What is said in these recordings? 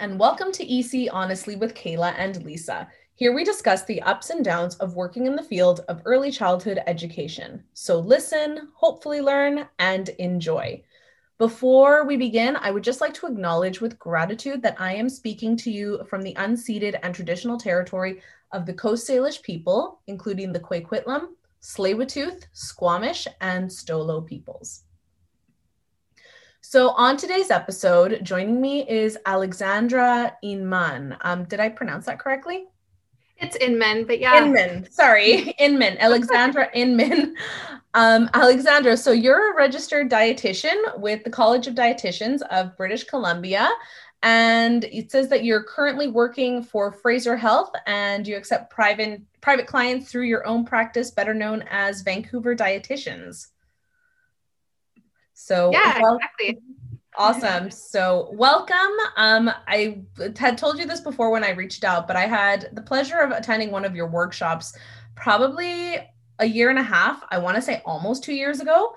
And welcome to EC Honestly with Kayla and Lisa. Here we discuss the ups and downs of working in the field of early childhood education. So listen, hopefully learn, and enjoy. Before we begin, I would just like to acknowledge with gratitude that I am speaking to you from the unceded and traditional territory of the Coast Salish people, including the Kwikwetlem, Tsleil-Waututh, Squamish, and Stolo peoples. So, on today's episode, joining me is Alexandra Inman. Um, did I pronounce that correctly? It's Inman, but yeah. Inman, sorry, Inman, Alexandra Inman. Um, Alexandra, so you're a registered dietitian with the College of Dietitians of British Columbia. And it says that you're currently working for Fraser Health and you accept private private clients through your own practice, better known as Vancouver Dietitians. So yeah, well, exactly. Awesome. So welcome. Um, I had told you this before when I reached out, but I had the pleasure of attending one of your workshops probably a year and a half. I want to say almost two years ago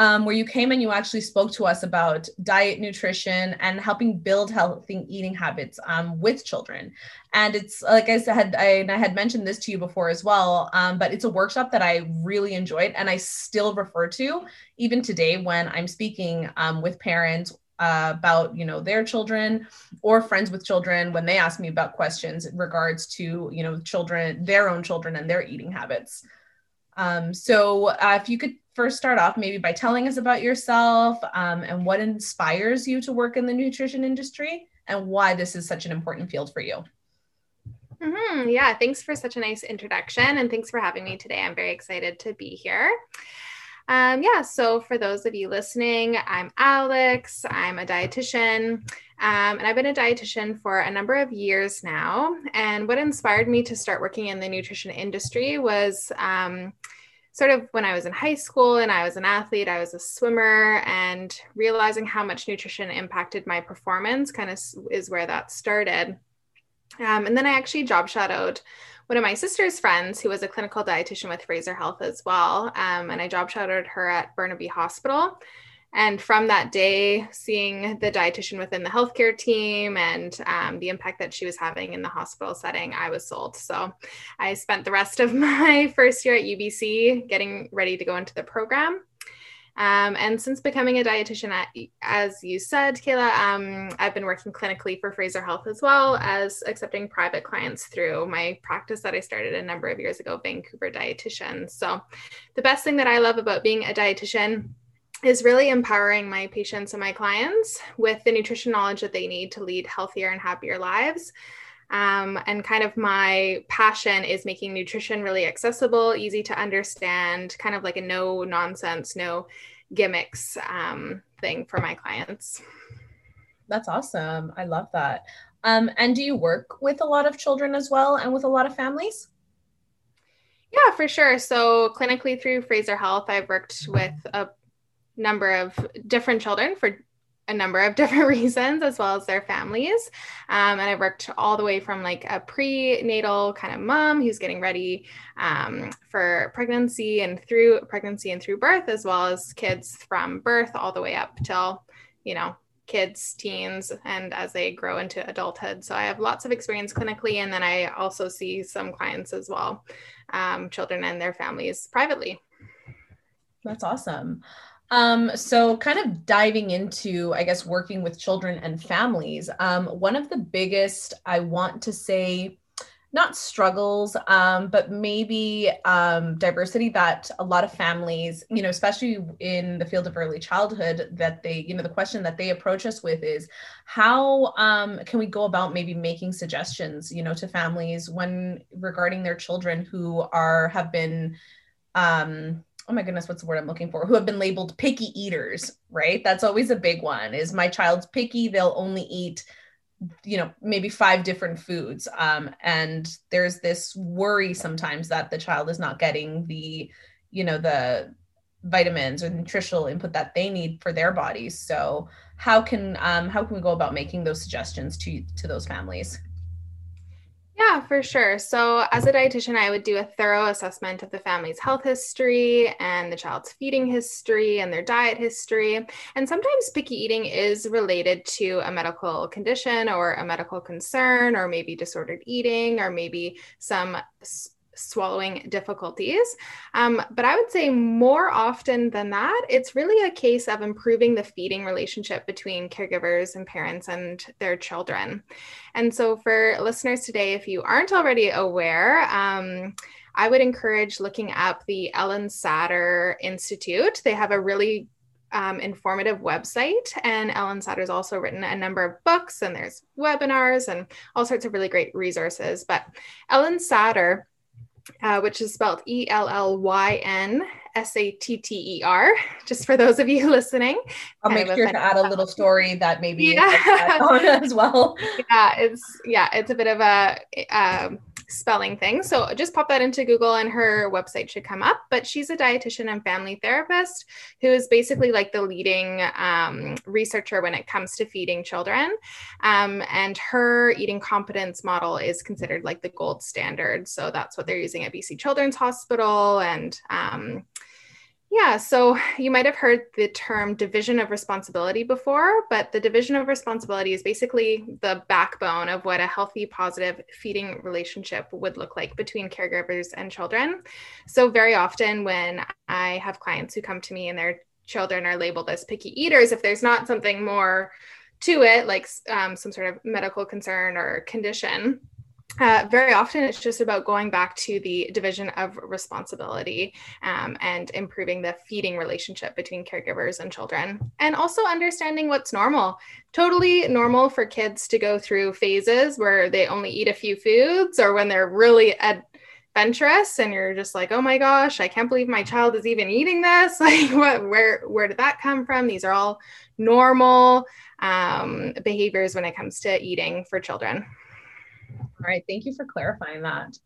um, where you came and you actually spoke to us about diet, nutrition, and helping build healthy eating habits um, with children. And it's like I said, I, I had mentioned this to you before as well, um, but it's a workshop that I really enjoyed and I still refer to even today when I'm speaking um, with parents uh, about you know their children or friends with children when they ask me about questions in regards to you know children their own children and their eating habits um, so uh, if you could first start off maybe by telling us about yourself um, and what inspires you to work in the nutrition industry and why this is such an important field for you. Mm-hmm. Yeah, thanks for such a nice introduction and thanks for having me today. I'm very excited to be here. Um, yeah, so for those of you listening, I'm Alex. I'm a dietitian, um, and I've been a dietitian for a number of years now. And what inspired me to start working in the nutrition industry was um, sort of when I was in high school and I was an athlete, I was a swimmer, and realizing how much nutrition impacted my performance kind of is where that started. Um, and then I actually job shadowed one of my sister's friends who was a clinical dietitian with Fraser Health as well. Um, and I job shadowed her at Burnaby Hospital. And from that day, seeing the dietitian within the healthcare team and um, the impact that she was having in the hospital setting, I was sold. So I spent the rest of my first year at UBC getting ready to go into the program. Um, and since becoming a dietitian, at, as you said, Kayla, um, I've been working clinically for Fraser Health as well as accepting private clients through my practice that I started a number of years ago, Vancouver Dietitian. So, the best thing that I love about being a dietitian is really empowering my patients and my clients with the nutrition knowledge that they need to lead healthier and happier lives. Um, and kind of my passion is making nutrition really accessible, easy to understand, kind of like a no nonsense, no gimmicks um, thing for my clients. That's awesome. I love that. Um, and do you work with a lot of children as well and with a lot of families? Yeah, for sure. So, clinically through Fraser Health, I've worked with a number of different children for a number of different reasons as well as their families. Um, and i worked all the way from like a prenatal kind of mom who's getting ready um, for pregnancy and through pregnancy and through birth as well as kids from birth all the way up till you know kids teens and as they grow into adulthood. So i have lots of experience clinically and then i also see some clients as well um, children and their families privately. That's awesome um, so kind of diving into, I guess, working with children and families. Um, one of the biggest, I want to say, not struggles, um, but maybe um, diversity that a lot of families, you know, especially in the field of early childhood, that they, you know, the question that they approach us with is how um, can we go about maybe making suggestions, you know, to families when regarding their children who are have been um oh my goodness, what's the word I'm looking for? Who have been labeled picky eaters, right? That's always a big one. Is my child's picky? They'll only eat, you know, maybe five different foods. Um, and there's this worry sometimes that the child is not getting the, you know, the vitamins or nutritional input that they need for their bodies. So how can um, how can we go about making those suggestions to to those families? Yeah, for sure. So, as a dietitian, I would do a thorough assessment of the family's health history and the child's feeding history and their diet history. And sometimes picky eating is related to a medical condition or a medical concern, or maybe disordered eating, or maybe some swallowing difficulties. Um, but I would say more often than that, it's really a case of improving the feeding relationship between caregivers and parents and their children. And so, for listeners today, if you aren't already aware, um, I would encourage looking up the Ellyn Satter Institute. They have a really um, informative website. And Ellyn Satter's also written a number of books, and there's webinars and all sorts of really great resources. But Ellyn Satter uh, which is spelled E L L Y N S A T T E R, just for those of you listening. I'll make sure to add a little story that maybe yeah. as well. Yeah, it's yeah, it's a bit of a um, spelling thing. So just pop that into Google and her website should come up. But she's a dietitian and family therapist who is basically like the leading um, researcher when it comes to feeding children. Um, and her eating competence model is considered like the gold standard. So that's what they're using at BC Children's Hospital and um, yeah, so you might have heard the term division of responsibility before, but the division of responsibility is basically the backbone of what a healthy, positive feeding relationship would look like between caregivers and children. So, very often when I have clients who come to me and their children are labeled as picky eaters, if there's not something more to it, like um, some sort of medical concern or condition, uh, very often it's just about going back to the division of responsibility um, and improving the feeding relationship between caregivers and children and also understanding what's normal. Totally normal for kids to go through phases where they only eat a few foods or when they're really adventurous and you're just like oh my gosh i can't believe my child is even eating this. Like what where where did that come from? These are all normal um, behaviors when it comes to eating for children all right. Thank you for clarifying that.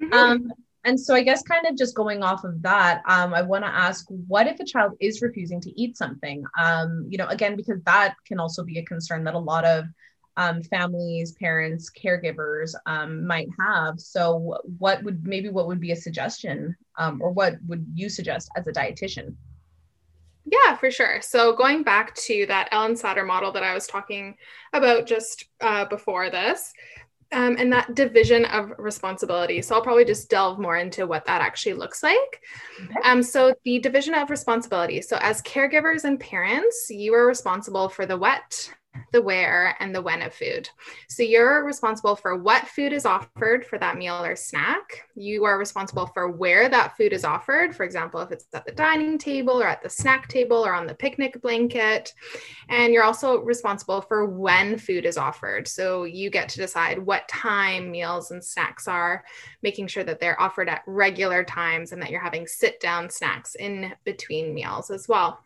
Mm-hmm. Um, and so I guess kind of just going off of that, um, I want to ask, what if a child is refusing to eat something? Um, you know, again, because that can also be a concern that a lot of um, families, parents, caregivers um, might have. So, what would maybe what would be a suggestion, um, or what would you suggest as a dietitian? Yeah, for sure. So going back to that Ellyn Satter model that I was talking about just uh, before this, um, and that division of responsibility. So I'll probably just delve more into what that actually looks like. Okay. Um, so the division of responsibility. So as caregivers and parents, you are responsible for the what, the where, and the when of food. So you're responsible for what food is offered for that meal or snack. You are responsible for where that food is offered. For example, if it's at the dining table or at the snack table or on the picnic blanket. And you're also responsible for when food is offered. So you get to decide what time meals and snacks are, making sure that they're offered at regular times and that you're having sit down snacks in between meals as well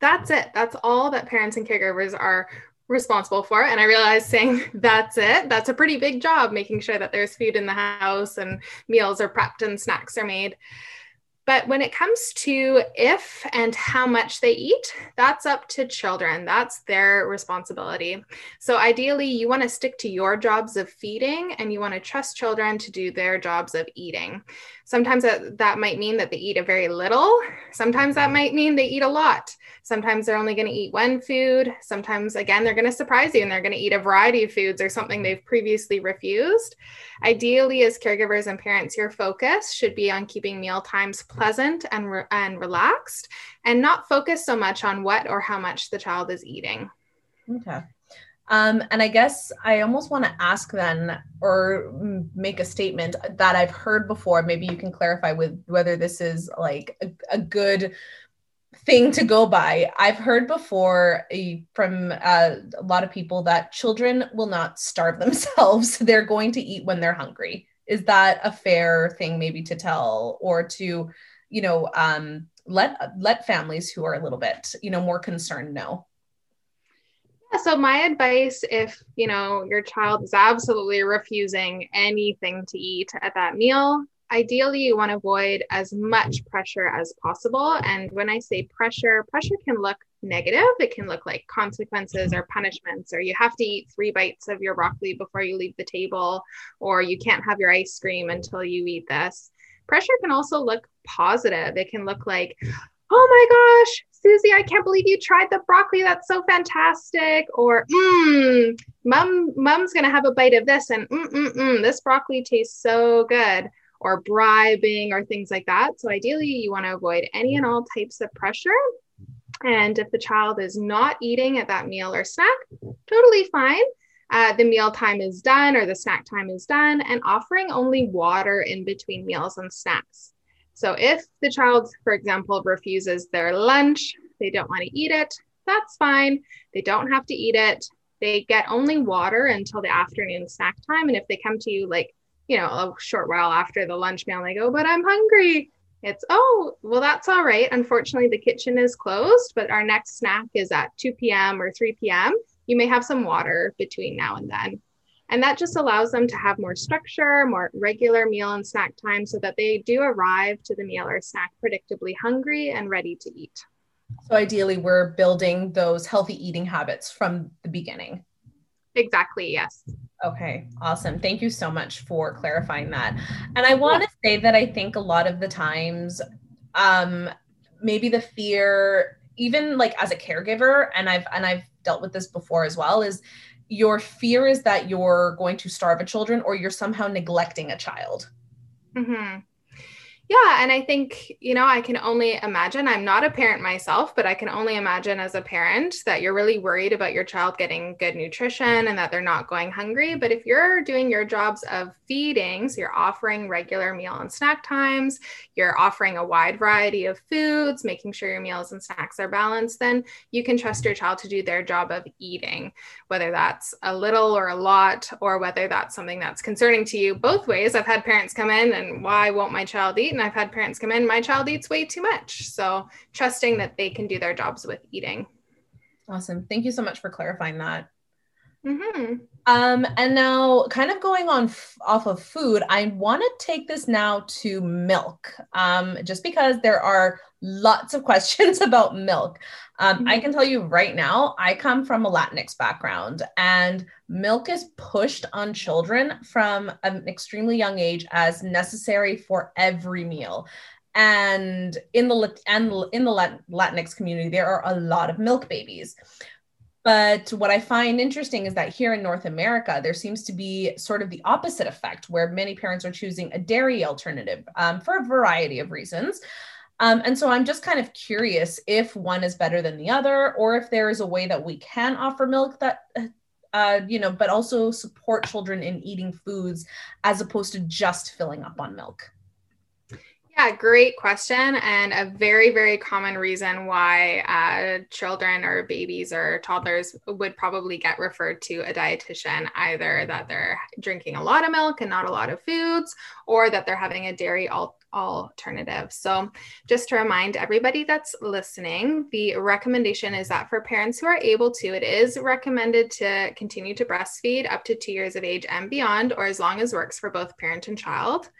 that's it. That's all that parents and caregivers are responsible for. And I realized saying that's it, that's a pretty big job, making sure that there's food in the house and meals are prepped and snacks are made. But when it comes to if and how much they eat, that's up to children. That's their responsibility. So ideally, you want to stick to your jobs of feeding and you want to trust children to do their jobs of eating. Sometimes that, that might mean that they eat a very little. Sometimes that might mean they eat a lot. Sometimes they're only going to eat one food. Sometimes, again, they're going to surprise you and they're going to eat a variety of foods or something they've previously refused. Ideally, as caregivers and parents, your focus should be on keeping meal times pleasant and, re- and relaxed and not focus so much on what or how much the child is eating. Okay. Um, and I guess I almost want to ask then, or make a statement that I've heard before. Maybe you can clarify with whether this is like a, a good thing to go by. I've heard before from uh, a lot of people that children will not starve themselves. they're going to eat when they're hungry. Is that a fair thing, maybe to tell or to, you know, um, let let families who are a little bit, you know, more concerned know? Yeah. So my advice if you know your child is absolutely refusing anything to eat at that meal ideally you want to avoid as much pressure as possible. And when I say pressure, pressure can look negative. It can look like consequences or punishments, or you have to eat three bites of your broccoli before you leave the table, or you can't have your ice cream until you eat this. Pressure can also look positive. It can look like, oh my gosh, Susie, I can't believe you tried the broccoli. That's so fantastic. Or, mmm, mom, mom's gonna have a bite of this, and mm, mm, mm, this broccoli tastes so good. Or bribing or things like that. So ideally, you want to avoid any and all types of pressure. And if the child is not eating at that meal or snack, totally fine. Uh, the meal time is done or the snack time is done, and offering only water in between meals and snacks. So if the child, for example, refuses their lunch, they don't want to eat it, that's fine. They don't have to eat it. They get only water until the afternoon snack time. And if they come to you like, you know, a short while after the lunch meal they go, but I'm hungry, it's, oh, well, that's all right. Unfortunately, the kitchen is closed, but our next snack is at 2 p.m. or 3 p.m. You may have some water between now and then. And that just allows them to have more structure, more regular meal and snack time so that they do arrive to the meal or snack predictably hungry and ready to eat. So, ideally, we're building those healthy eating habits from the beginning. Exactly, yes. Okay, awesome. Thank you so much for clarifying that. And I want to say that I think a lot of the times, um, maybe the fear, even like as a caregiver, and I've and I've dealt with this before as well, is your fear is that you're going to starve a children or you're somehow neglecting a child. Mm-hmm. Yeah. And I think, you know, I can only imagine, I'm not a parent myself, but I can only imagine as a parent that you're really worried about your child getting good nutrition and that they're not going hungry. But if you're doing your jobs of feeding, so you're offering regular meal and snack times, you're offering a wide variety of foods, making sure your meals and snacks are balanced, then you can trust your child to do their job of eating, whether that's a little or a lot, or whether that's something that's concerning to you both ways. I've had parents come in and why won't my child eat? And I've had parents come in, my child eats way too much. So trusting that they can do their jobs with eating. Awesome. Thank you so much for clarifying that. Mm-hmm. Um, and now, kind of going on f- off of food, I want to take this now to milk, um, just because there are lots of questions about milk. Um, mm-hmm. I can tell you right now, I come from a Latinx background, and milk is pushed on children from an extremely young age as necessary for every meal. And in the and in the Latinx community, there are a lot of milk babies. But what I find interesting is that here in North America, there seems to be sort of the opposite effect where many parents are choosing a dairy alternative um, for a variety of reasons. Um, and so I'm just kind of curious if one is better than the other, or if there is a way that we can offer milk that, uh, you know, but also support children in eating foods as opposed to just filling up on milk. Yeah, great question. And a very, very common reason why uh, children or babies or toddlers would probably get referred to a dietitian either that they're drinking a lot of milk and not a lot of foods, or that they're having a dairy al- alternative. So, just to remind everybody that's listening, the recommendation is that for parents who are able to, it is recommended to continue to breastfeed up to two years of age and beyond, or as long as works for both parent and child.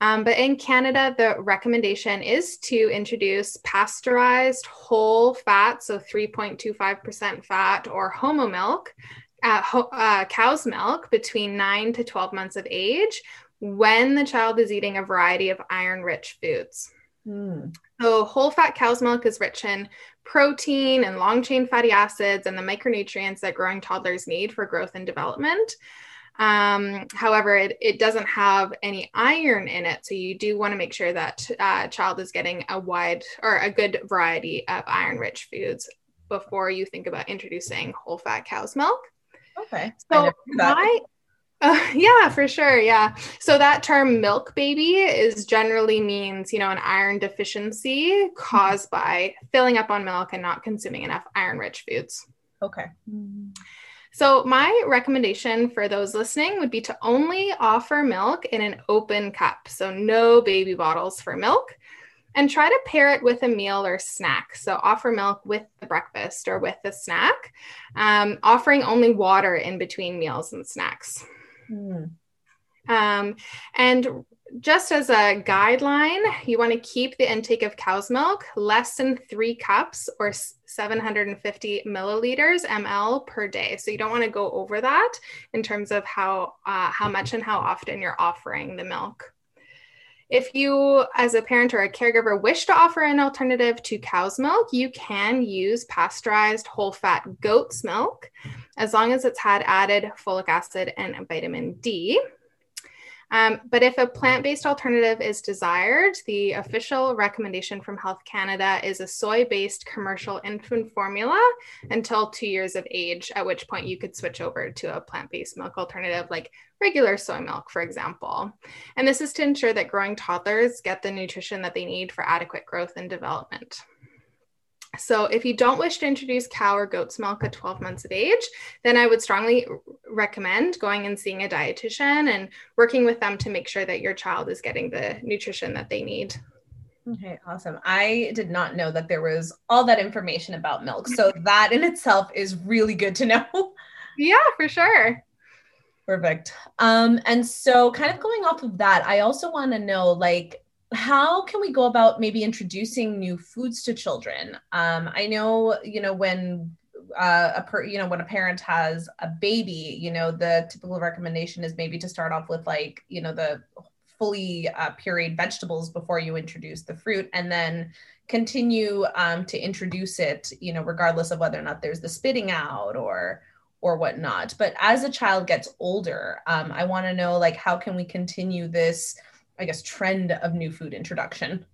Um, but in Canada, the recommendation is to introduce pasteurized whole fat, so 3.25% fat or homo milk, uh, ho- uh, cow's milk between 9 to 12 months of age when the child is eating a variety of iron rich foods. Mm. So, whole fat cow's milk is rich in protein and long chain fatty acids and the micronutrients that growing toddlers need for growth and development. Um, however, it, it doesn't have any iron in it. So you do want to make sure that uh, child is getting a wide or a good variety of iron rich foods before you think about introducing whole fat cow's milk. Okay. So my uh, yeah, for sure. Yeah. So that term milk baby is generally means, you know, an iron deficiency caused by filling up on milk and not consuming enough iron rich foods. Okay. So, my recommendation for those listening would be to only offer milk in an open cup. So, no baby bottles for milk. And try to pair it with a meal or snack. So, offer milk with the breakfast or with the snack, um, offering only water in between meals and snacks. Mm. Um, and just as a guideline, you want to keep the intake of cow's milk less than three cups or 750 milliliters ml per day. So you don't want to go over that in terms of how uh, how much and how often you're offering the milk. If you, as a parent or a caregiver, wish to offer an alternative to cow's milk, you can use pasteurized whole fat goat's milk as long as it's had added folic acid and vitamin D. Um, but if a plant based alternative is desired, the official recommendation from Health Canada is a soy based commercial infant formula until two years of age, at which point you could switch over to a plant based milk alternative like regular soy milk, for example. And this is to ensure that growing toddlers get the nutrition that they need for adequate growth and development. So, if you don't wish to introduce cow or goat's milk at 12 months of age, then I would strongly recommend going and seeing a dietitian and working with them to make sure that your child is getting the nutrition that they need. Okay, awesome. I did not know that there was all that information about milk. So, that in itself is really good to know. Yeah, for sure. Perfect. Um, and so, kind of going off of that, I also want to know like, how can we go about maybe introducing new foods to children? Um, I know, you know, when uh, a per, you know, when a parent has a baby, you know, the typical recommendation is maybe to start off with like, you know, the fully uh, pureed vegetables before you introduce the fruit, and then continue um, to introduce it, you know, regardless of whether or not there's the spitting out or or whatnot. But as a child gets older, um, I want to know like how can we continue this I guess, trend of new food introduction.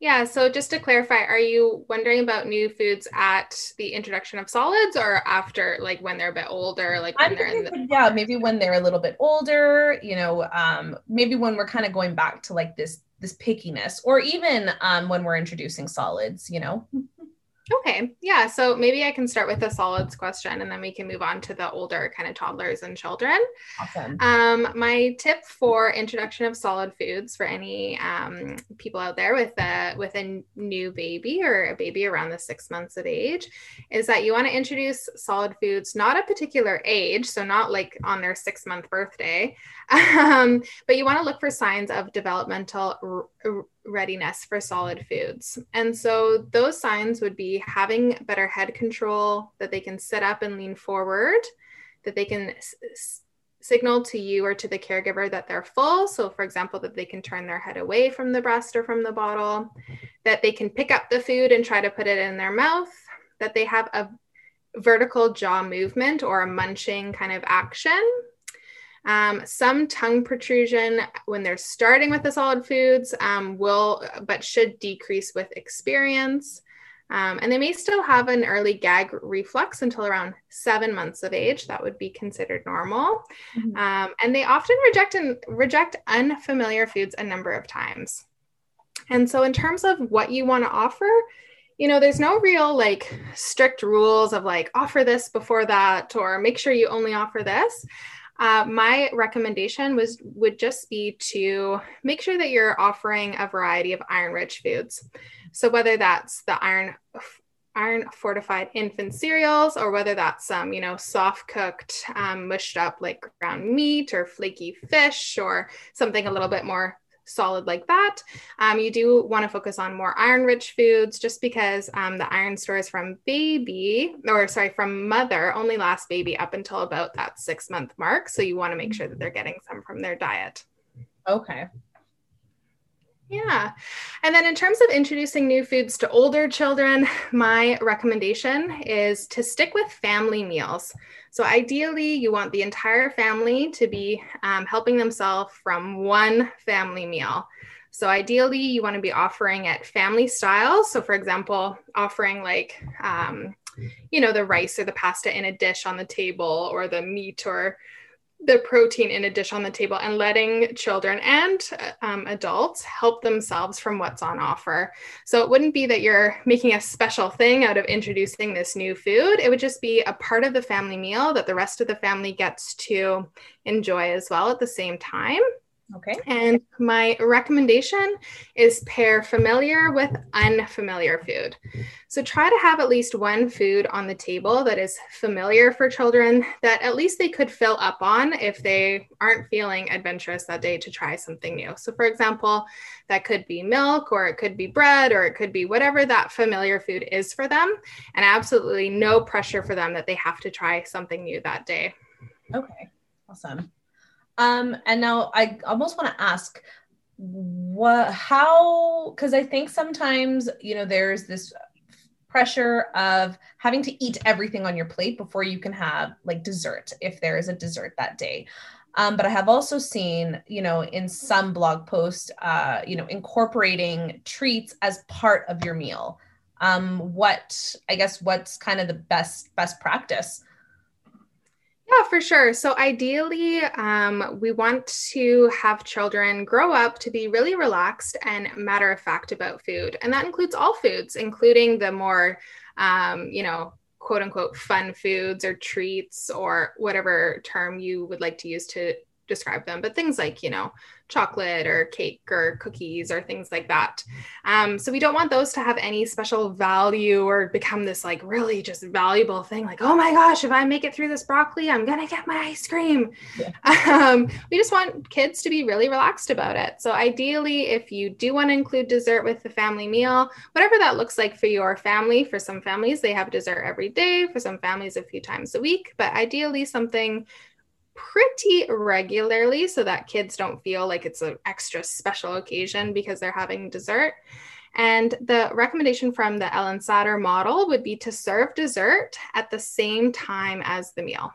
Yeah, so just to clarify, are you wondering about new foods at the introduction of solids or after, like when they're a bit older, like when I'm they're in the yeah, maybe when they're a little bit older, you know, um, maybe when we're kind of going back to like this this pickiness, or even um, when we're introducing solids, you know. Okay. Yeah. So maybe I can start with the solids question and then we can move on to the older kind of toddlers and children. Awesome. Um, my tip for introduction of solid foods for any um, people out there with a with a new baby or a baby around the six months of age is that you want to introduce solid foods not a particular age, so not like on their six month birthday, um, but you want to look for signs of developmental r- readiness for solid foods. And so those signs would be having better head control, that they can sit up and lean forward, that they can s- signal to you or to the caregiver that they're full. So, for example, that they can turn their head away from the breast or from the bottle, that they can pick up the food and try to put it in their mouth, that they have a vertical jaw movement or a munching kind of action um, some tongue protrusion when they're starting with the solid foods um, will, but should decrease with experience. Um, and they may still have an early gag reflex until around seven months of age. That would be considered normal. Mm-hmm. Um, and they often reject and reject unfamiliar foods a number of times. And so, in terms of what you want to offer, you know, there's no real like strict rules of like offer this before that or make sure you only offer this. Uh, my recommendation was would just be to make sure that you're offering a variety of iron-rich foods. So whether that's the iron iron fortified infant cereals or whether that's some you know soft cooked um, mushed up like ground meat or flaky fish or something a little bit more solid like that. Um, you do want to focus on more iron rich foods just because um, the iron stores from baby, or sorry, from mother only last baby up until about that six month mark. So you want to make sure that they're getting some from their diet. Okay. Yeah. And then in terms of introducing new foods to older children, my recommendation is to stick with family meals. So ideally, you want the entire family to be um, helping themselves from one family meal. So ideally, you want to be offering it family style. So, for example, offering like, um, you know, the rice or the pasta in a dish on the table, or the meat or the protein in a dish on the table and letting children and um, adults help themselves from what's on offer. So it wouldn't be that you're making a special thing out of introducing this new food. It would just be a part of the family meal that the rest of the family gets to enjoy as well at the same time. Okay. And my recommendation is pair familiar with unfamiliar food. So try to have at least one food on the table that is familiar for children that at least they could fill up on if they aren't feeling adventurous that day to try something new. So, for example, that could be milk or it could be bread or it could be whatever that familiar food is for them. And absolutely no pressure for them that they have to try something new that day. Okay. Awesome. Um, and now I almost want to ask what how because I think sometimes you know there's this pressure of having to eat everything on your plate before you can have like dessert if there is a dessert that day. Um, but I have also seen, you know, in some blog posts, uh, you know, incorporating treats as part of your meal. Um, what I guess what's kind of the best best practice yeah, for sure. So ideally, um, we want to have children grow up to be really relaxed and matter of fact about food. And that includes all foods, including the more, um, you know, quote unquote fun foods or treats or whatever term you would like to use to describe them, but things like, you know, chocolate or cake or cookies or things like that. Um, so we don't want those to have any special value or become this like really just valuable thing. Like, oh my gosh, if I make it through this broccoli, I'm gonna get my ice cream. Yeah. Um, we just want kids to be really relaxed about it. So ideally, if you do want to include dessert with the family meal, whatever that looks like for your family. For some families, they have dessert every day. For some families, a few times a week. But ideally, something pretty regularly so that kids don't feel like it's an extra special occasion because they're having dessert. And the recommendation from the Ellyn Satter model would be to serve dessert at the same time as the meal.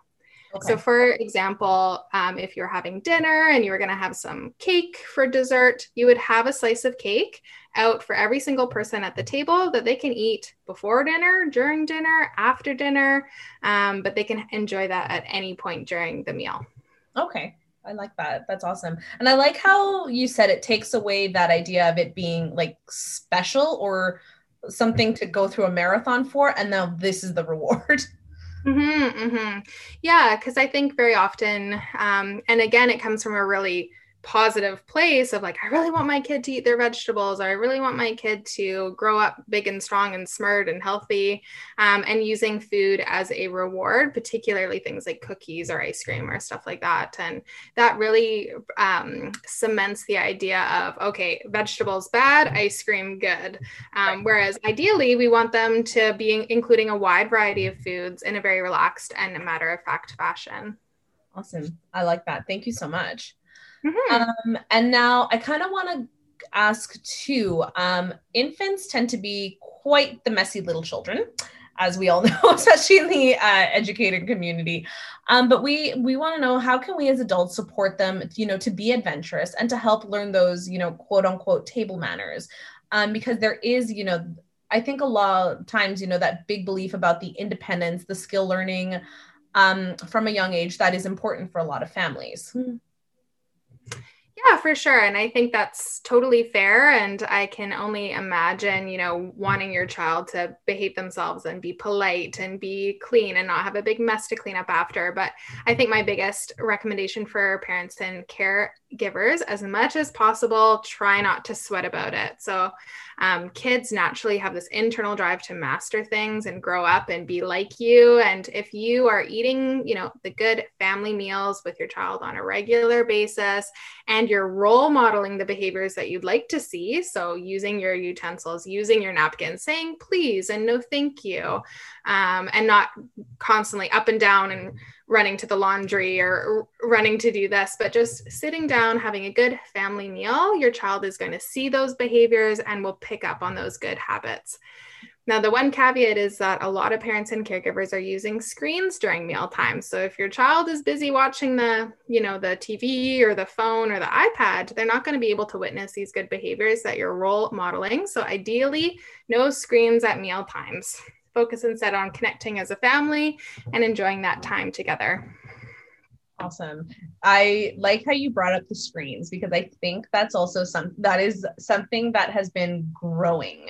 Okay. So, for example, um, if you're having dinner and you were going to have some cake for dessert, you would have a slice of cake out for every single person at the table that they can eat before dinner, during dinner, after dinner, um, but they can enjoy that at any point during the meal. Okay. I like that. That's awesome. And I like how you said it takes away that idea of it being like special or something to go through a marathon for. And now this is the reward. Mm-hmm, mm-hmm. Yeah, because I think very often, um, and again, it comes from a really positive place of like, I really want my kid to eat their vegetables, or I really want my kid to grow up big and strong and smart and healthy, um, and using food as a reward, particularly things like cookies or ice cream or stuff like that. And that really um, cements the idea of, okay, vegetables bad, ice cream good. Um, whereas ideally, we want them to be including a wide variety of foods in a very relaxed and matter of fact fashion. Awesome. I like that. Thank you so much. Mm-hmm. Um, and now I kind of want to ask too um, infants tend to be quite the messy little children as we all know especially in the uh, educated community um, but we we want to know how can we as adults support them you know to be adventurous and to help learn those you know quote unquote table manners um, because there is you know i think a lot of times you know that big belief about the independence the skill learning um, from a young age that is important for a lot of families mm-hmm. Yeah, for sure. And I think that's totally fair. And I can only imagine, you know, wanting your child to behave themselves and be polite and be clean and not have a big mess to clean up after. But I think my biggest recommendation for parents and caregivers, as much as possible, try not to sweat about it. So um, kids naturally have this internal drive to master things and grow up and be like you. And if you are eating, you know, the good family meals with your child on a regular basis and you're role modeling the behaviors that you'd like to see, so using your utensils, using your napkins, saying please and no thank you, um, and not constantly up and down and running to the laundry or running to do this, but just sitting down, having a good family meal, your child is going to see those behaviors and will pick up on those good habits. Now, the one caveat is that a lot of parents and caregivers are using screens during meal time. So if your child is busy watching the, you know, the TV or the phone or the iPad, they're not going to be able to witness these good behaviors that you're role modeling. So ideally, no screens at meal times focus instead on connecting as a family and enjoying that time together. Awesome. I like how you brought up the screens because I think that's also some that is something that has been growing.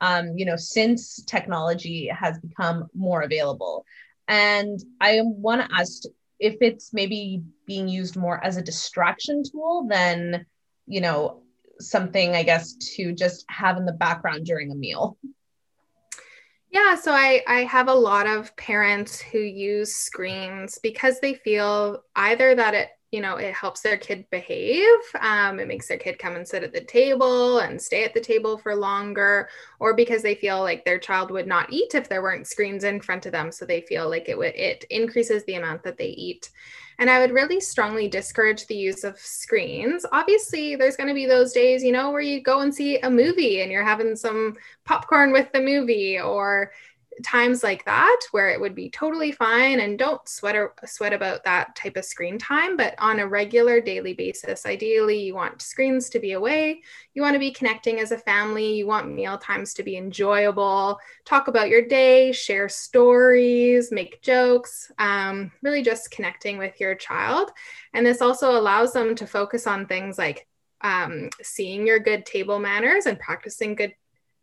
Um, you know, since technology has become more available. And I want to ask if it's maybe being used more as a distraction tool than you know something i guess to just have in the background during a meal yeah, so I, I have a lot of parents who use screens because they feel either that it you know it helps their kid behave um, it makes their kid come and sit at the table and stay at the table for longer or because they feel like their child would not eat if there weren't screens in front of them so they feel like it would it increases the amount that they eat and i would really strongly discourage the use of screens. Obviously there's going to be those days you know where you go and see a movie and you're having some popcorn with the movie or times like that where it would be totally fine and don't sweat or, sweat about that type of screen time but on a regular daily basis ideally you want screens to be away. You want to be connecting as a family. You want meal times to be enjoyable. Talk about your day share stories make jokes um, really just connecting with your child. And this also allows them to focus on things like um, seeing your good table manners and practicing good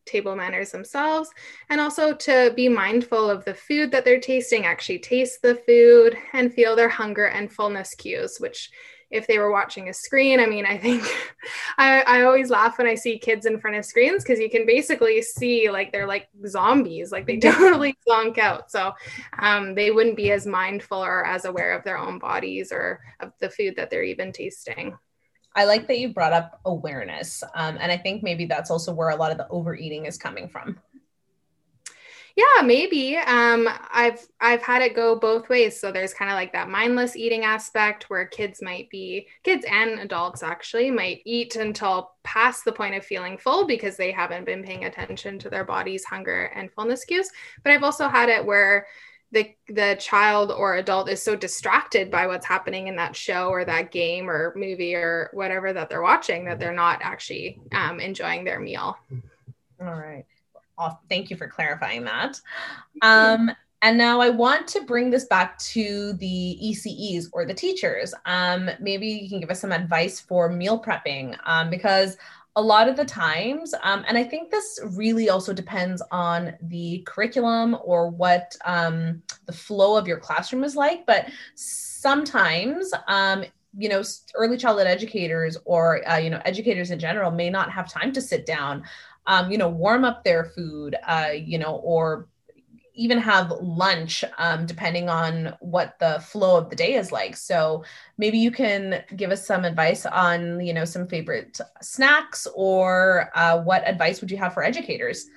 table manners themselves and also to be mindful of the food that they're tasting actually taste the food and feel their hunger and fullness cues which if they were watching a screen i mean i think I, I always laugh when i see kids in front of screens because you can basically see like they're like zombies like they totally zonk out. So um, they wouldn't be as mindful or as aware of their own bodies or of the food that they're even tasting I like that you brought up awareness. Um, and I think maybe that's also where a lot of the overeating is coming from. Yeah, maybe. Um, I've I've had it go both ways. So there's kind of like that mindless eating aspect where kids might be kids and adults actually might eat until past the point of feeling full because they haven't been paying attention to their body's hunger and fullness cues. But I've also had it where the the child or adult is so distracted by what's happening in that show or that game or movie or whatever that they're watching that they're not actually um, enjoying their meal. All right. Well, thank you for clarifying that. Um, and now I want to bring this back to the ECEs or the teachers. Um, maybe you can give us some advice for meal prepping um, because a lot of the times, um, and I think this really also depends on the curriculum or what um, the flow of your classroom is like, but sometimes, um, you know, early childhood educators or, uh, you know, educators in general may not have time to sit down, um, you know, warm up their food, uh, you know, or even have lunch um, depending on what the flow of the day is like so maybe you can give us some advice on you know some favorite snacks or uh, what advice would you have for educators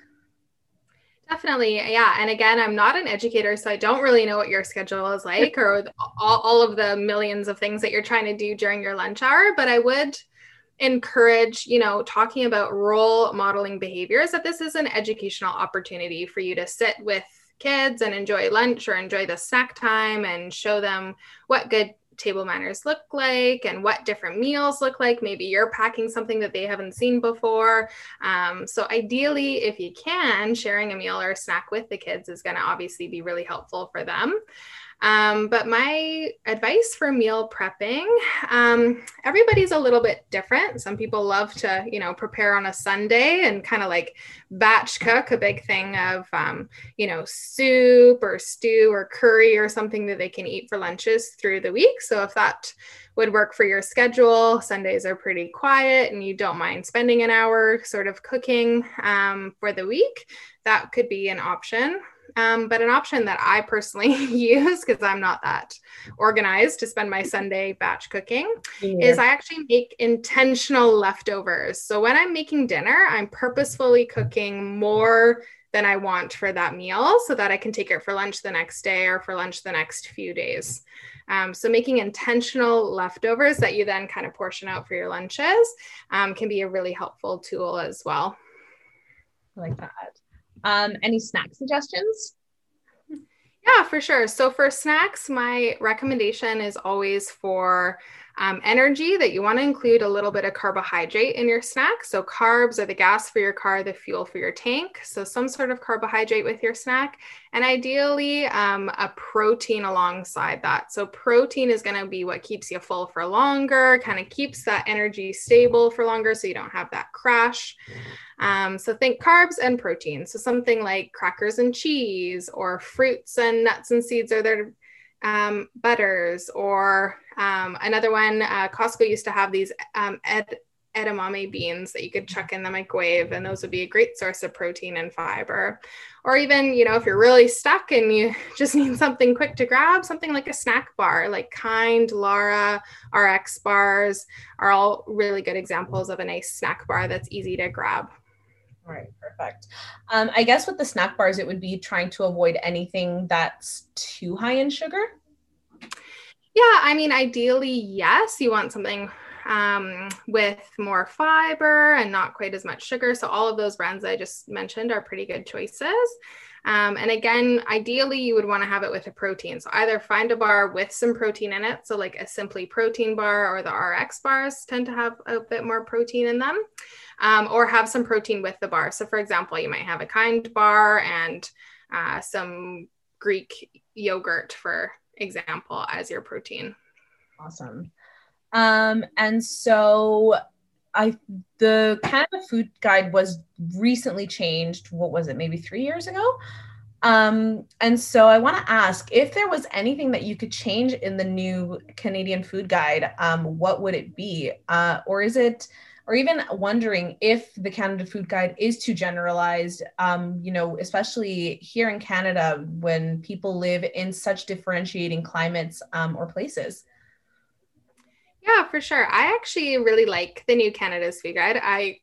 Definitely. Yeah. And again, I'm not an educator, so I don't really know what your schedule is like or all, all of the millions of things that you're trying to do during your lunch hour. But I would encourage, you know, talking about role modeling behaviors, that this is an educational opportunity for you to sit with kids and enjoy lunch or enjoy the snack time and show them what good table manners look like and what different meals look like. Maybe you're packing something that they haven't seen before. Um, so, ideally, if you can, sharing a meal or a snack with the kids is going to obviously be really helpful for them. Um, but my advice for meal prepping, um, everybody's a little bit different. Some people love to, you know, prepare on a Sunday and kind of like batch cook a big thing of, um, you know, soup or stew or curry or something that they can eat for lunches through the week. So if that would work for your schedule, Sundays are pretty quiet and you don't mind spending an hour sort of cooking um, for the week, that could be an option. Um, but an option that I personally use because I'm not that organized to spend my Sunday batch cooking yeah. is I actually make intentional leftovers. So when I'm making dinner, I'm purposefully cooking more than I want for that meal so that I can take it for lunch the next day or for lunch the next few days. Um, so making intentional leftovers that you then kind of portion out for your lunches um, can be a really helpful tool as well. I like that. Um, any snack suggestions? Yeah, for sure. So for snacks, my recommendation is always for um, energy that you want to include a little bit of carbohydrate in your snack. So, carbs are the gas for your car, the fuel for your tank. So, some sort of carbohydrate with your snack, and ideally um, a protein alongside that. So, protein is going to be what keeps you full for longer, kind of keeps that energy stable for longer so you don't have that crash. Um, so, think carbs and protein. So, something like crackers and cheese or fruits and nuts and seeds are there um, butters, or um, another one, uh, Costco used to have these um, ed- edamame beans that you could chuck in the microwave, and those would be a great source of protein and fiber. Or even, you know, if you're really stuck and you just need something quick to grab, something like a snack bar, like Kind, Lara, RX bars are all really good examples of a nice snack bar that's easy to grab. Right, perfect. Um, I guess with the snack bars, it would be trying to avoid anything that's too high in sugar. Yeah, I mean, ideally, yes, you want something um, with more fiber and not quite as much sugar. So, all of those brands I just mentioned are pretty good choices. Um, and again, ideally, you would want to have it with a protein. So, either find a bar with some protein in it. So, like a simply protein bar or the RX bars tend to have a bit more protein in them, um, or have some protein with the bar. So, for example, you might have a kind bar and uh, some Greek yogurt, for example, as your protein. Awesome. Um, and so I the Canada Food Guide was recently changed. What was it? Maybe three years ago. Um, and so I want to ask if there was anything that you could change in the new Canadian Food Guide. Um, what would it be? Uh, or is it? Or even wondering if the Canada Food Guide is too generalized, um, you know, especially here in Canada when people live in such differentiating climates um, or places. Yeah, for sure. I actually really like the new Canada's Food Guide. I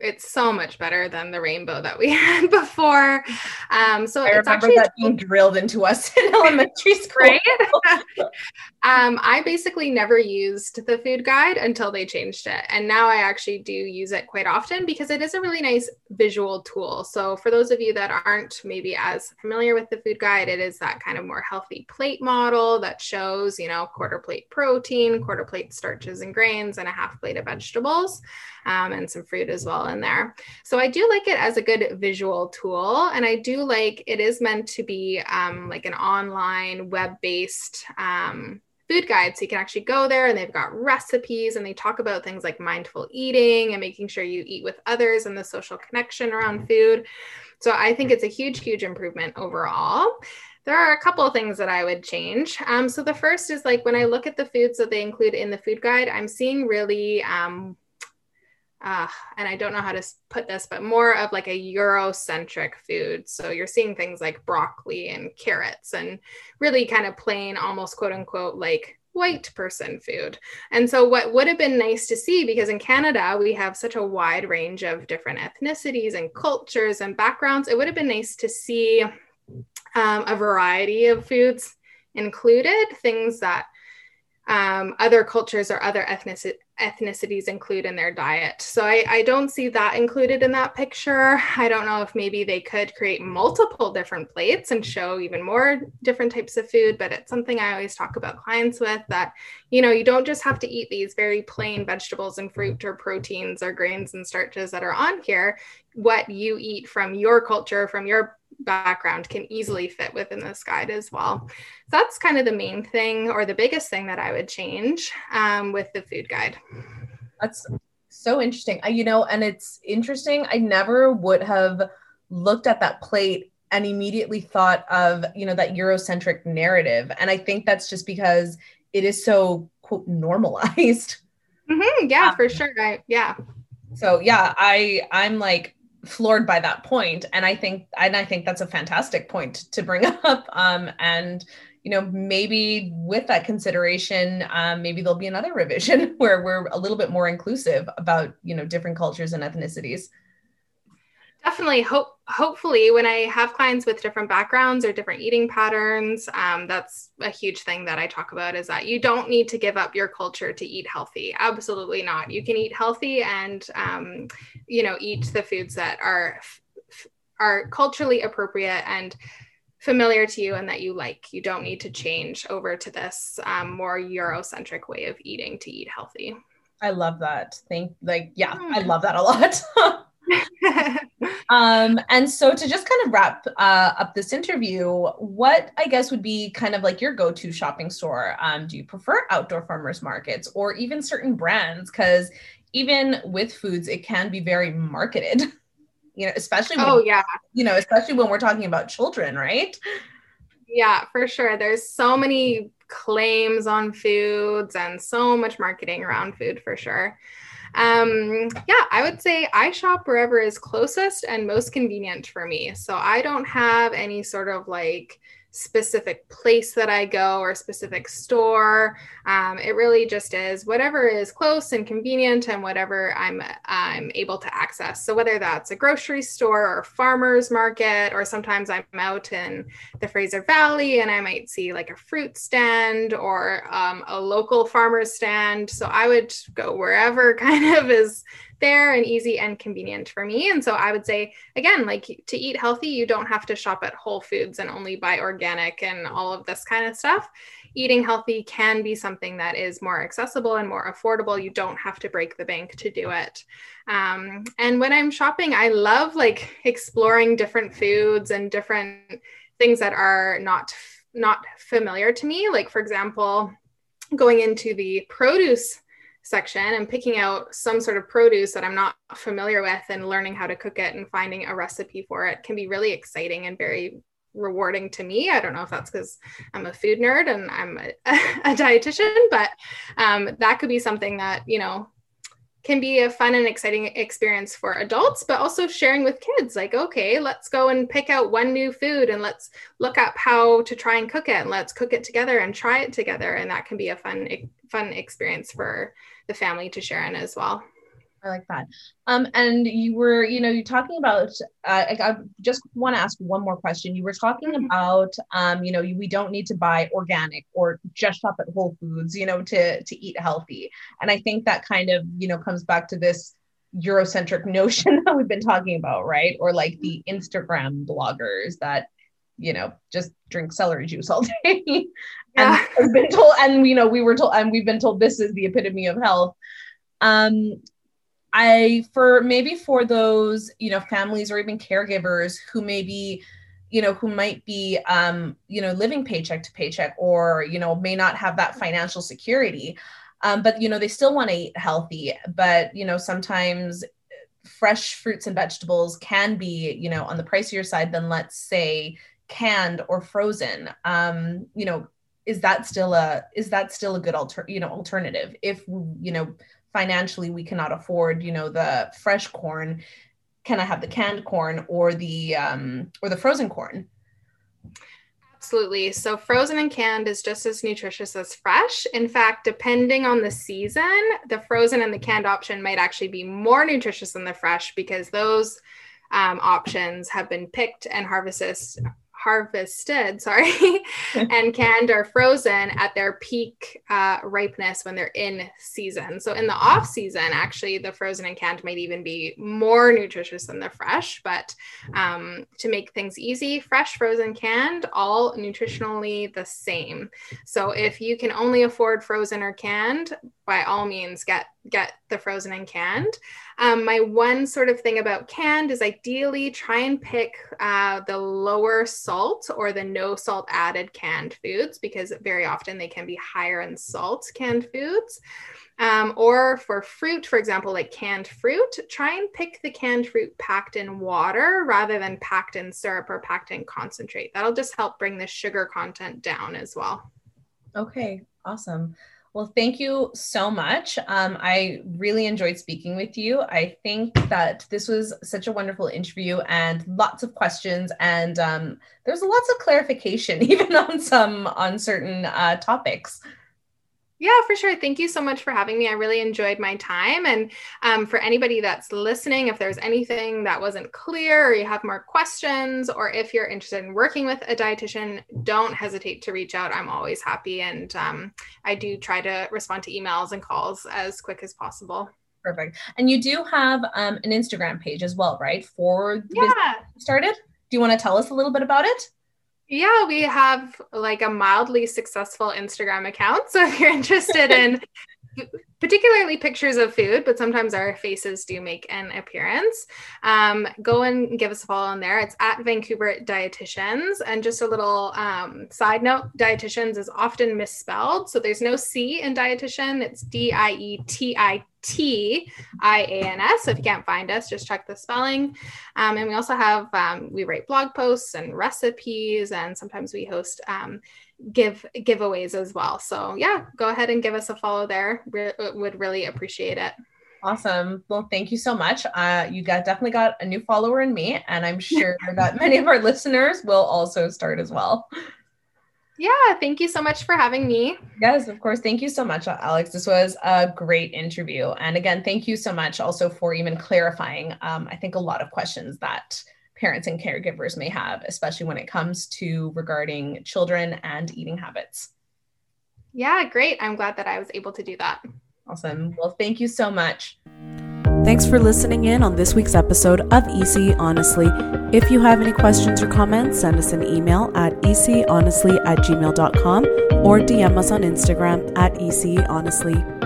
it's so much better than the rainbow that we had before. Um, so I remember that being drilled into us in elementary school. Right? um, I basically never used the food guide until they changed it. And now I actually do use it quite often because it is a really nice visual tool. So for those of you that aren't maybe as familiar with the food guide, it is that kind of more healthy plate model that shows, you know, quarter plate protein, quarter plate starches and grains, and a half plate of vegetables um, and some fruit as well in there. So I do like it as a good visual tool. And I do like it is meant to be um, like an online web based um, food guide. So you can actually go there and they've got recipes and they talk about things like mindful eating and making sure you eat with others and the social connection around food. So I think it's a huge, huge improvement overall there are a couple of things that I would change. Um, so the first is like when I look at the foods that they include in the food guide, I'm seeing really um, uh, and I don't know how to put this, but more of like a Eurocentric food. So you're seeing things like broccoli and carrots and really kind of plain, almost quote unquote, like white person food. And so, what would have been nice to see, because in Canada, we have such a wide range of different ethnicities and cultures and backgrounds, it would have been nice to see um, a variety of foods included, things that um, other cultures or other ethnic- ethnicities include in their diet. So I, I don't see that included in that picture. I don't know if maybe they could create multiple different plates and show even more different types of food, but it's something I always talk about clients with that, you know, you don't just have to eat these very plain vegetables and fruit or proteins or grains and starches that are on here. What you eat from your culture, from your background can easily fit within this guide as well. So that's kind of the main thing or the biggest thing that I would change um, with the food guide. That's so interesting. I, you know, and it's interesting. I never would have looked at that plate and immediately thought of, you know, that Eurocentric narrative. And I think that's just because it is so quote normalized. Mm-hmm, yeah, um, for sure. I, yeah. So yeah, I I'm like floored by that point and i think and i think that's a fantastic point to bring up um, and you know maybe with that consideration um, maybe there'll be another revision where we're a little bit more inclusive about you know different cultures and ethnicities. Definitely. Hope hopefully when i have clients with different backgrounds or different eating patterns um, that's a huge thing that i talk about is that you don't need to give up your culture to eat healthy. Absolutely not. You can eat healthy and um, you know eat the foods that are are culturally appropriate and familiar to you and that you like you don't need to change over to this um, more eurocentric way of eating to eat healthy i love that thank like yeah mm. i love that a lot um, and so to just kind of wrap uh, up this interview, what I guess would be kind of like your go-to shopping store? Um, do you prefer outdoor farmers markets or even certain brands? Because even with foods, it can be very marketed. You know, especially when, oh yeah, you know, especially when we're talking about children, right? Yeah, for sure. There's so many claims on foods and so much marketing around food for sure. Um, yeah, I would say I shop wherever is closest and most convenient for me. So I don't have any sort of like specific place that I go or specific store. Um, it really just is whatever is close and convenient and whatever I'm I'm able to access. So whether that's a grocery store or farmers market, or sometimes I'm out in the Fraser Valley and I might see like a fruit stand or um, a local farmer's stand. So I would go wherever kind of is there and easy and convenient for me. And so I would say, again, like to eat healthy, you don't have to shop at Whole Foods and only buy organic and all of this kind of stuff. Eating healthy can be something that is more accessible and more affordable. You don't have to break the bank to do it. Um, and when I'm shopping, I love like exploring different foods and different things that are not not familiar to me. Like for example, going into the produce section and picking out some sort of produce that I'm not familiar with and learning how to cook it and finding a recipe for it can be really exciting and very rewarding to me. I don't know if that's because I'm a food nerd and I'm a, a dietitian, but um, that could be something that, you know, can be a fun and exciting experience for adults, but also sharing with kids. Like, okay, let's go and pick out one new food and let's look up how to try and cook it and let's cook it together and try it together. And that can be a fun, fun experience for the family to share in as well. I like that. Um, and you were, you know, you're talking about. Uh, I just want to ask one more question. You were talking mm-hmm. about, um, you know, we don't need to buy organic or just shop at Whole Foods, you know, to to eat healthy. And I think that kind of, you know, comes back to this Eurocentric notion that we've been talking about, right? Or like the Instagram bloggers that, you know, just drink celery juice all day yeah. and been told, and you know, we were told, and we've been told this is the epitome of health. Um, I for maybe for those you know families or even caregivers who maybe you know who might be um, you know living paycheck to paycheck or you know may not have that financial security um, but you know they still want to eat healthy but you know sometimes fresh fruits and vegetables can be you know on the pricier side than let's say canned or frozen um, you know is that still a is that still a good alter you know alternative if you know financially we cannot afford you know the fresh corn can i have the canned corn or the um or the frozen corn Absolutely. So, frozen and canned is just as nutritious as fresh. In fact, depending on the season, the frozen and the canned option might actually be more nutritious than the fresh because those um, options have been picked and harvested harvested, sorry, and canned or frozen at their peak uh, ripeness when they're in season. So in the off season, actually, the frozen and canned might even be more nutritious than the fresh. But um, to make things easy, fresh, frozen, canned, all nutritionally the same. So if you can only afford frozen or canned, by all means, get get the frozen and canned. Um, my one sort of thing about canned is ideally try and pick uh, the lower salt or the no salt added canned foods because very often they can be higher in salt canned foods. Um, or for fruit, for example, like canned fruit, try and pick the canned fruit packed in water rather than packed in syrup or packed in concentrate. That'll just help bring the sugar content down as well. Okay, awesome. Well, thank you so much. Um, I really enjoyed speaking with you. I think that this was such a wonderful interview and lots of questions, and um, there's lots of clarification, even on some on certain uh, topics. Yeah, for sure. Thank you so much for having me. I really enjoyed my time. And um, for anybody that's listening, if there's anything that wasn't clear or you have more questions, or if you're interested in working with a dietitian, don't hesitate to reach out. I'm always happy. And um, I do try to respond to emails and calls as quick as possible. Perfect. And you do have um, an Instagram page as well, right? For yeah. started. Do you want to tell us a little bit about it? Yeah, we have like a mildly successful Instagram account. So if you're interested in particularly pictures of food, but sometimes our faces do make an appearance. Um, go and give us a follow on there. It's at Vancouver Dietitians. And just a little um, side note dietitians is often misspelled. So there's no C in dietitian, it's D I E T I T I A N S. So if you can't find us, just check the spelling. Um, and we also have, um, we write blog posts and recipes, and sometimes we host um, give giveaways as well. So yeah, go ahead and give us a follow there. Re- would really appreciate it. Awesome. Well, thank you so much. Uh, you got definitely got a new follower in me, and I'm sure that many of our listeners will also start as well. Yeah, thank you so much for having me. Yes, of course. Thank you so much, Alex. This was a great interview. And again, thank you so much also for even clarifying, um, I think, a lot of questions that parents and caregivers may have, especially when it comes to regarding children and eating habits. Yeah, great. I'm glad that I was able to do that. Awesome. Well, thank you so much. Thanks for listening in on this week's episode of EC Honestly. If you have any questions or comments, send us an email at echonestly at gmail.com or DM us on Instagram at echonestly.